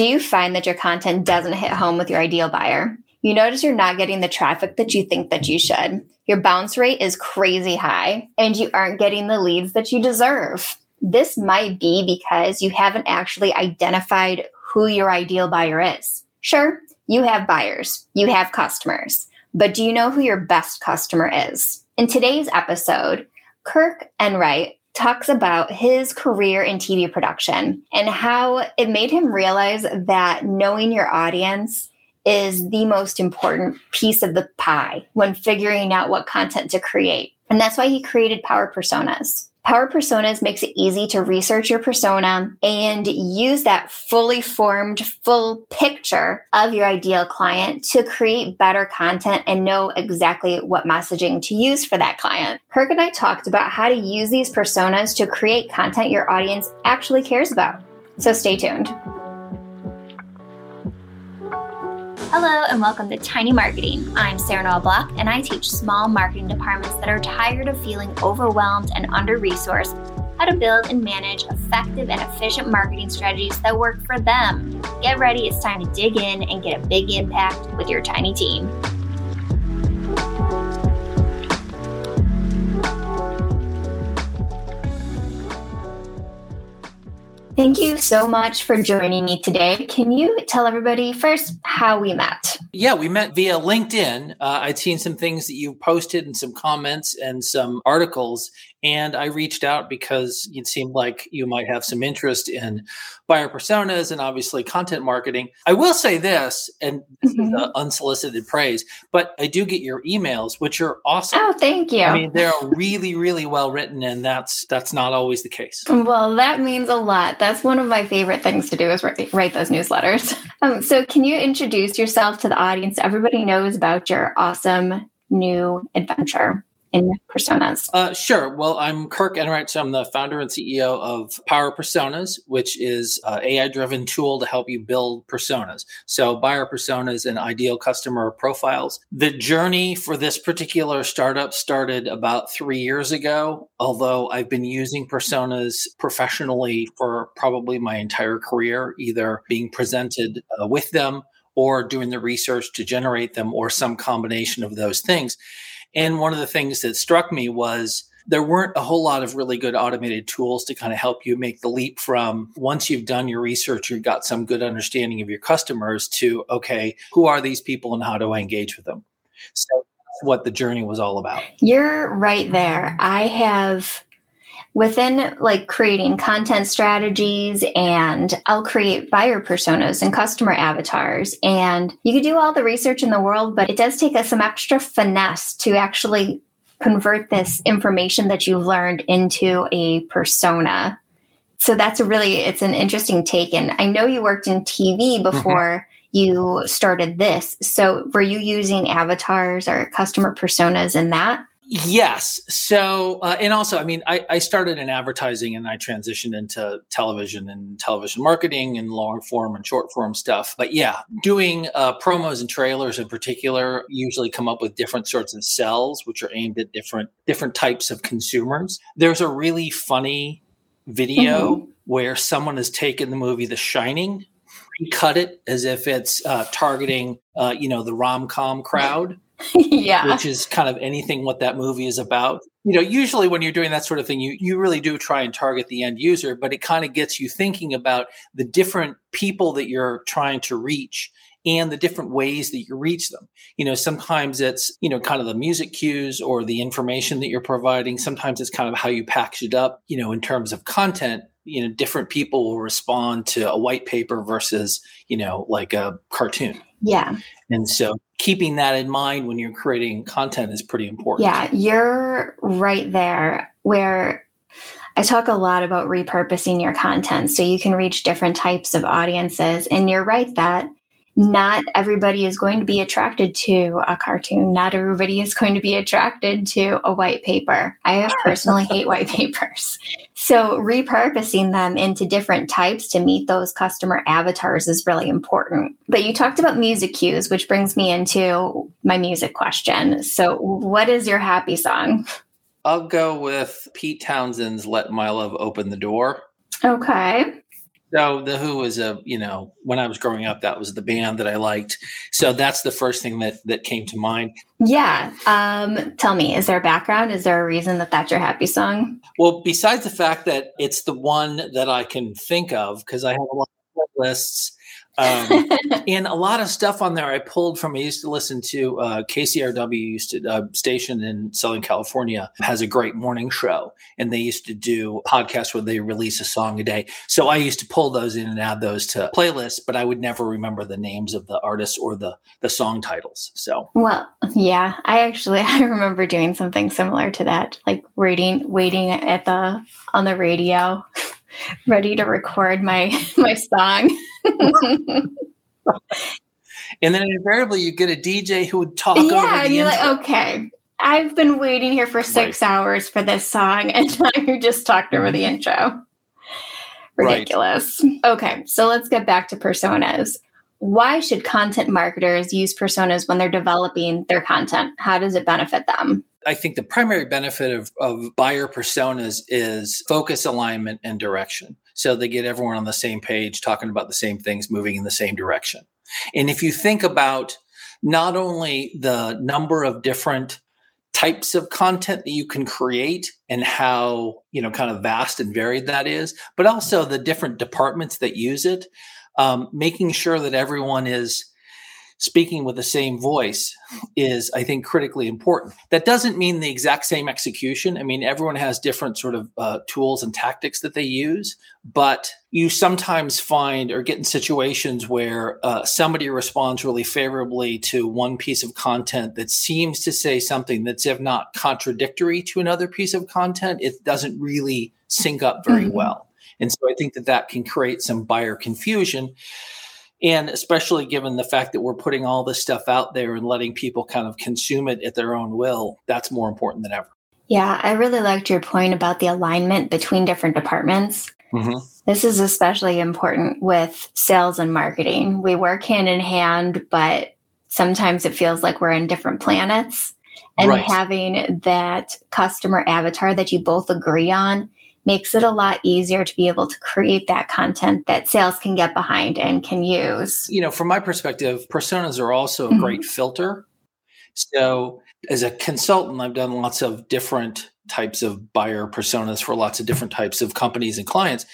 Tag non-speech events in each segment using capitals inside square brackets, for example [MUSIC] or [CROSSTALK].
Do you find that your content doesn't hit home with your ideal buyer? You notice you're not getting the traffic that you think that you should. Your bounce rate is crazy high and you aren't getting the leads that you deserve. This might be because you haven't actually identified who your ideal buyer is. Sure, you have buyers, you have customers, but do you know who your best customer is? In today's episode, Kirk Enright talks about his career in TV production and how it made him realize that knowing your audience is the most important piece of the pie when figuring out what content to create. And that's why he created Power Personas. Power Personas makes it easy to research your persona and use that fully formed, full picture of your ideal client to create better content and know exactly what messaging to use for that client. Kirk and I talked about how to use these personas to create content your audience actually cares about. So stay tuned. Hello and welcome to Tiny Marketing. I'm Sarah Noel Block and I teach small marketing departments that are tired of feeling overwhelmed and under resourced how to build and manage effective and efficient marketing strategies that work for them. Get ready, it's time to dig in and get a big impact with your tiny team. Thank you so much for joining me today. Can you tell everybody first how we met? Yeah, we met via LinkedIn. Uh, I'd seen some things that you posted and some comments and some articles, and I reached out because it seemed like you might have some interest in buyer personas and obviously content marketing. I will say this, and this mm-hmm. is unsolicited praise, but I do get your emails, which are awesome. Oh, thank you. I mean, they're really, really well written, and that's that's not always the case. Well, that means a lot. That's one of my favorite things to do is write, write those newsletters. [LAUGHS] Um, so, can you introduce yourself to the audience? Everybody knows about your awesome new adventure in personas? Uh, sure. Well, I'm Kirk Enright. So I'm the founder and CEO of Power Personas, which is an AI-driven tool to help you build personas. So buyer personas and ideal customer profiles. The journey for this particular startup started about three years ago, although I've been using personas professionally for probably my entire career, either being presented uh, with them or doing the research to generate them or some combination of those things. And one of the things that struck me was there weren't a whole lot of really good automated tools to kind of help you make the leap from once you've done your research, you've got some good understanding of your customers to, okay, who are these people and how do I engage with them? So what the journey was all about. You're right there. I have within like creating content strategies and I'll create buyer personas and customer avatars. And you could do all the research in the world, but it does take us some extra finesse to actually convert this information that you've learned into a persona. So that's a really it's an interesting take. And I know you worked in TV mm-hmm. before. Mm-hmm. You started this. So, were you using avatars or customer personas in that? Yes. So, uh, and also, I mean, I, I, started in advertising and I transitioned into television and television marketing and long form and short form stuff. But yeah, doing uh, promos and trailers in particular usually come up with different sorts of cells, which are aimed at different different types of consumers. There's a really funny video mm-hmm. where someone has taken the movie The Shining, cut it as if it's uh, targeting, uh, you know, the rom com crowd yeah. Which is kind of anything what that movie is about. You know, usually when you're doing that sort of thing, you, you really do try and target the end user, but it kind of gets you thinking about the different people that you're trying to reach and the different ways that you reach them. You know, sometimes it's, you know, kind of the music cues or the information that you're providing. Sometimes it's kind of how you package it up, you know, in terms of content. You know, different people will respond to a white paper versus, you know, like a cartoon. Yeah. And so keeping that in mind when you're creating content is pretty important. Yeah, you're right there where I talk a lot about repurposing your content so you can reach different types of audiences. And you're right that not everybody is going to be attracted to a cartoon. Not everybody is going to be attracted to a white paper. I [LAUGHS] personally hate white papers. So, repurposing them into different types to meet those customer avatars is really important. But you talked about music cues, which brings me into my music question. So, what is your happy song? I'll go with Pete Townshend's Let My Love Open the Door. Okay. So the Who was a, you know, when I was growing up, that was the band that I liked. So that's the first thing that that came to mind. Yeah. Um, tell me, is there a background? Is there a reason that that's your happy song? Well, besides the fact that it's the one that I can think of, because I have a lot of playlists um, [LAUGHS] and a lot of stuff on there I pulled from. I used to listen to uh, KCRW, used to uh, station in Southern California has a great morning show, and they used to do podcasts where they release a song a day. So I used to pull those in and add those to playlists, but I would never remember the names of the artists or the the song titles. So well, yeah, I actually [LAUGHS] I remember doing something similar to that, like waiting waiting at the on the radio [LAUGHS] ready to record my [LAUGHS] my song. and then invariably you get a DJ who would talk. Over the Yeah, you're intro. like, okay, I've been waiting here for six right. hours for this song, [LAUGHS] and now you just talked over mm-hmm. the intro. Ridiculous. Right. Okay, so let's get back to personas. Why should content marketers use personas when they're developing their content? How does it benefit them? I think the primary benefit of, of buyer personas is focus, alignment, and direction. So they get everyone on the same page, talking about the same things, moving in the same direction. And if you think about not only the number of different types of content that you can create and how you know kind of vast and varied that is but also the different departments that use it um, making sure that everyone is speaking with the same voice is i think critically important. That doesn't mean the exact same execution. I mean everyone has different sort of uh, tools and tactics that they use but you sometimes find or get in situations where uh, somebody responds really favorably to one piece of content that seems to say something that's if not contradictory to another piece of content it doesn't really sync up very mm-hmm. well. And so i think that that can create some buyer confusion and especially given the fact that we're putting all this stuff out there and letting people kind of consume it at their own will that's more important than ever yeah i really liked your point about the alignment between different departments mm-hmm. this is especially important with sales and marketing we work hand in hand but sometimes it feels like we're in different planets and right. having that customer avatar that you both agree on makes it a lot easier to be able to create that content that sales can get behind and can use. You know, from my perspective, personas are also a mm-hmm. great filter. So, as a consultant, I've done lots of different types of buyer personas for lots of different types of companies and clients.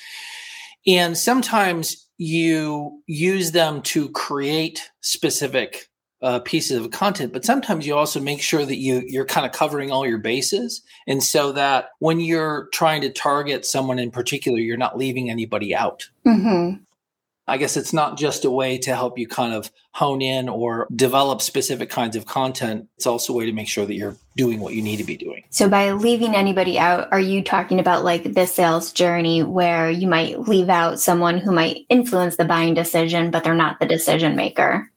And sometimes you use them to create specific uh, pieces of content, but sometimes you also make sure that you you're kind of covering all your bases, and so that when you're trying to target someone in particular, you're not leaving anybody out. Mm-hmm. I guess it's not just a way to help you kind of hone in or develop specific kinds of content. It's also a way to make sure that you're doing what you need to be doing. So, by leaving anybody out, are you talking about like the sales journey where you might leave out someone who might influence the buying decision, but they're not the decision maker?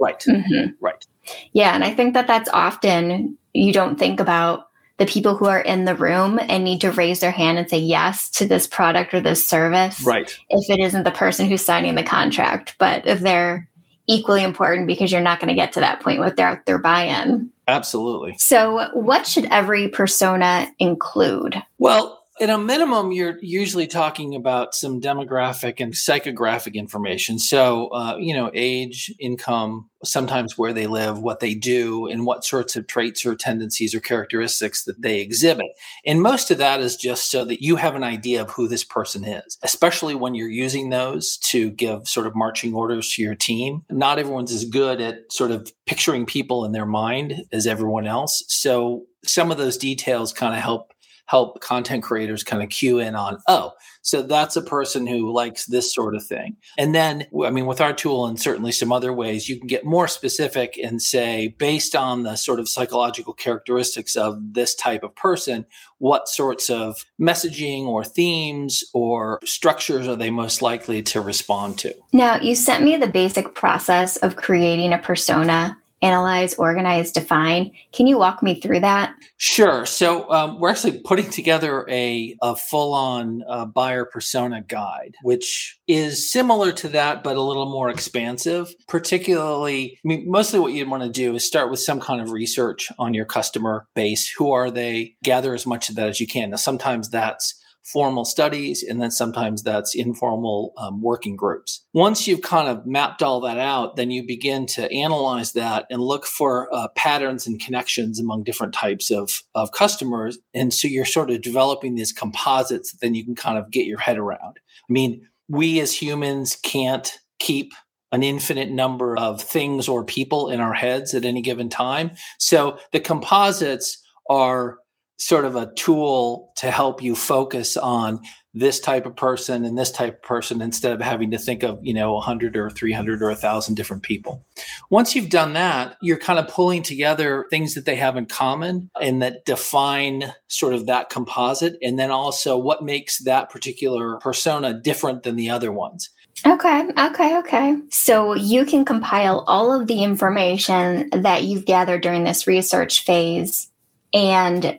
Right. Mm-hmm. Right. Yeah. And I think that that's often you don't think about the people who are in the room and need to raise their hand and say yes to this product or this service. Right. If it isn't the person who's signing the contract, but if they're equally important because you're not going to get to that point without their buy-in. Absolutely. So, what should every persona include? Well, at a minimum, you're usually talking about some demographic and psychographic information. So, uh, you know, age, income, sometimes where they live, what they do, and what sorts of traits or tendencies or characteristics that they exhibit. And most of that is just so that you have an idea of who this person is, especially when you're using those to give sort of marching orders to your team. Not everyone's as good at sort of picturing people in their mind as everyone else. So, some of those details kind of help help content creators kind of cue in on, oh, so that's a person who likes this sort of thing. And then, I mean, with our tool and certainly some other ways, you can get more specific and say, based on the sort of psychological characteristics of this type of person, what sorts of messaging or themes or structures are they most likely to respond to? Now, you sent me the basic process of creating a persona analyze, organize, define. Can you walk me through that? Sure. So um, we're actually putting together a, a full on uh, buyer persona guide, which is similar to that, but a little more expansive. Particularly, I mean, mostly what you'd want to do is start with some kind of research on your customer base. Who are they? Gather as much of that as you can. Now, sometimes that's formal studies, and then sometimes that's informal um, working groups. Once you've kind of mapped all that out, then you begin to analyze that and look for uh, patterns and connections among different types of, of customers. And so you're sort of developing these composites then you can kind of get your head around. I mean, we as humans can't keep an infinite number of things or people in our heads at any given time. So the composites are sort of a tool to help you focus on this type of person and this type of person instead of having to think of you know 100 or 300 or 1000 different people once you've done that you're kind of pulling together things that they have in common and that define sort of that composite and then also what makes that particular persona different than the other ones Okay, okay, okay. So you can compile all of the information that you've gathered during this research phase and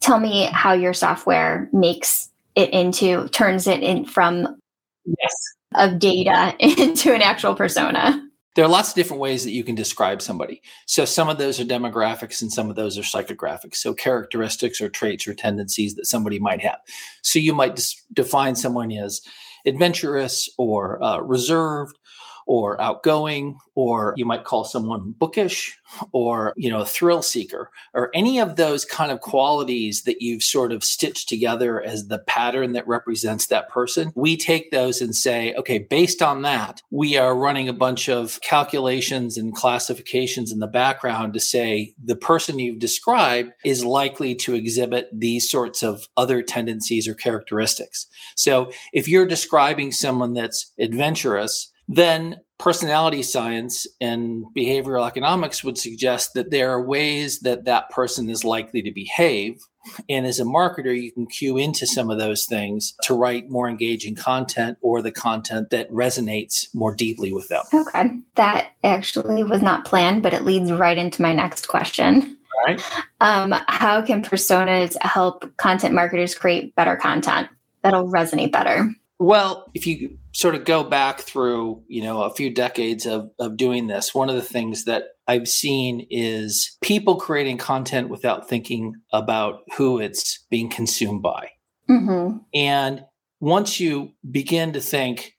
tell me how your software makes it into turns it in from yes of data [LAUGHS] into an actual persona there are lots of different ways that you can describe somebody. So some of those are demographics and some of those are psychographics. So characteristics or traits or tendencies that somebody might have. So you might dis- define someone as adventurous or uh, reserved or outgoing or you might call someone bookish or you know a thrill seeker or any of those kind of qualities that you've sort of stitched together as the pattern that represents that person. We take those and say okay based on that we are running a bunch of calculations and classifications in the background to say the person you've described is likely to exhibit these sorts of other tendencies or characteristics. So if you're describing someone that's adventurous then personality science and behavioral economics would suggest that there are ways that that person is likely to behave. And as a marketer, you can cue into some of those things to write more engaging content or the content that resonates more deeply with them. Okay. That actually was not planned, but it leads right into my next question. Right. Um, how can personas help content marketers create better content that'll resonate better? Well, if you sort of go back through, you know, a few decades of, of doing this, one of the things that I've seen is people creating content without thinking about who it's being consumed by. Mm-hmm. And once you begin to think,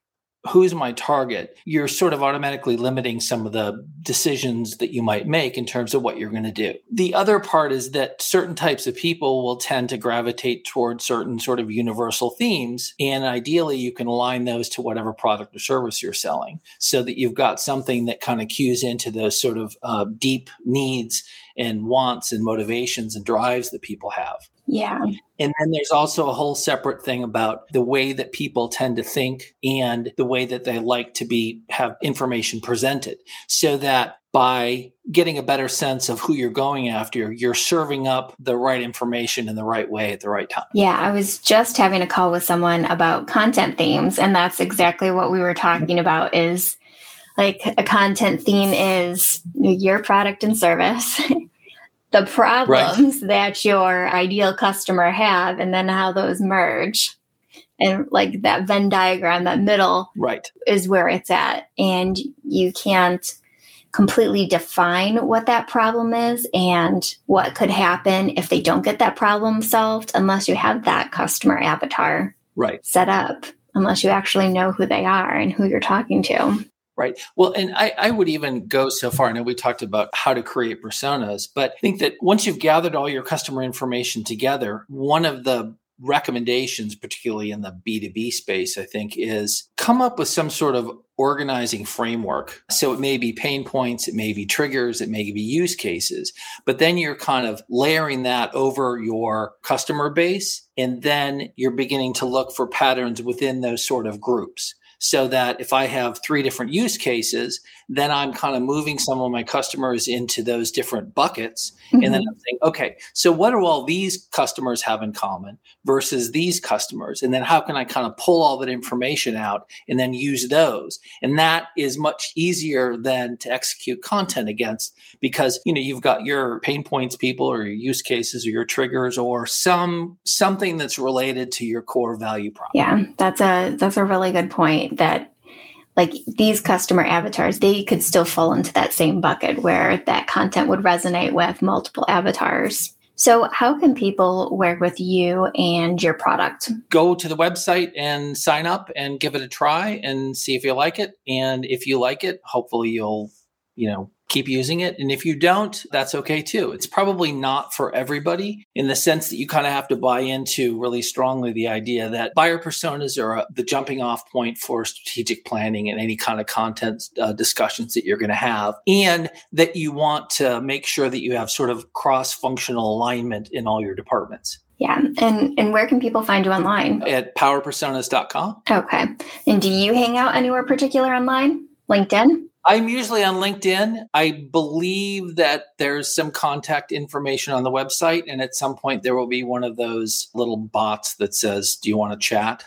who's my target, you're sort of automatically limiting some of the decisions that you might make in terms of what you're going to do. The other part is that certain types of people will tend to gravitate towards certain sort of universal themes. And ideally, you can align those to whatever product or service you're selling so that you've got something that kind of cues into those sort of uh, deep needs and wants and motivations and drives that people have. Yeah. And then there's also a whole separate thing about the way that people tend to think and the way that they like to be have information presented so that by getting a better sense of who you're going after, you're serving up the right information in the right way at the right time. Yeah, I was just having a call with someone about content themes and that's exactly what we were talking about is like a content theme is your product and service [LAUGHS] the problems right. that your ideal customer have and then how those merge. And like that venn diagram that middle right. is where it's at. And you can't completely define what that problem is and what could happen if they don't get that problem solved unless you have that customer avatar right. set up unless you actually know who they are and who you're talking to Right. Well, and I, I would even go so far. I know we talked about how to create personas, but I think that once you've gathered all your customer information together, one of the recommendations, particularly in the B2B space, I think, is come up with some sort of organizing framework. So it may be pain points, it may be triggers, it may be use cases, but then you're kind of layering that over your customer base. And then you're beginning to look for patterns within those sort of groups so that if I have three different use cases, then I'm kind of moving some of my customers into those different buckets. Mm-hmm. And then mm-hmm. I'm saying, okay, so what do all these customers have in common versus these customers? And then how can I kind of pull all that information out and then use those? And that is much easier than to execute content against because, you know, you've got your pain points people or your use cases or your triggers or some something that's related to your core value prop. Yeah, that's a that's a really good point that like these customer avatars, they could still fall into that same bucket where that content would resonate with multiple avatars. So, how can people work with you and your product? Go to the website and sign up and give it a try and see if you like it. And if you like it, hopefully you'll, you know, keep using it. And if you don't, that's okay too. It's probably not for everybody in the sense that you kind of have to buy into really strongly the idea that buyer personas are the jumping off point for strategic planning and any kind of content uh, discussions that you're going to have. And that you want to make sure that you have sort of cross functional alignment in all your departments. Yeah. And and where can people find you online? At powerpersonas.com. Okay. And do you hang out anywhere particular online? LinkedIn? I'm usually on LinkedIn. I believe that there's some contact information on the website, and at some point there will be one of those little bots that says, "Do you want to chat?"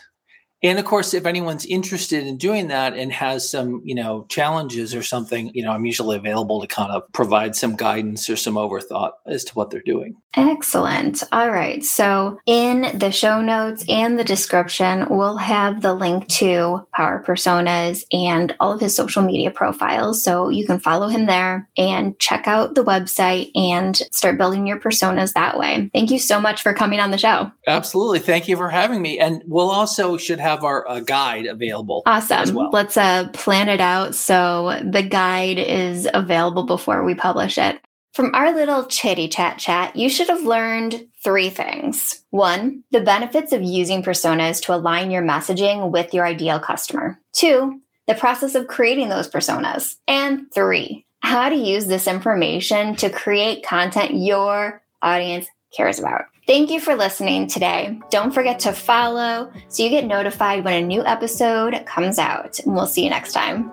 And of course, if anyone's interested in doing that and has some, you know, challenges or something, you know, I'm usually available to kind of provide some guidance or some overthought as to what they're doing. Excellent. All right. So in the show notes and the description, we'll have the link to Power Personas and all of his social media profiles. So you can follow him there and check out the website and start building your personas that way. Thank you so much for coming on the show. Absolutely. Thank you for having me. And we'll also should have our uh, guide available. Awesome. Well. Let's uh, plan it out so the guide is available before we publish it. From our little chitty chat chat, you should have learned three things. One, the benefits of using personas to align your messaging with your ideal customer. Two, the process of creating those personas. And three, how to use this information to create content your audience cares about. Thank you for listening today. Don't forget to follow so you get notified when a new episode comes out. And we'll see you next time.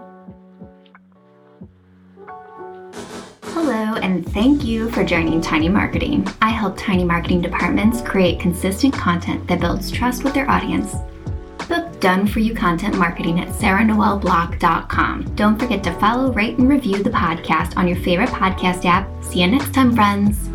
Hello, and thank you for joining Tiny Marketing. I help tiny marketing departments create consistent content that builds trust with their audience. Book done for you content marketing at sarahnoelblock.com. Don't forget to follow, rate, and review the podcast on your favorite podcast app. See you next time, friends.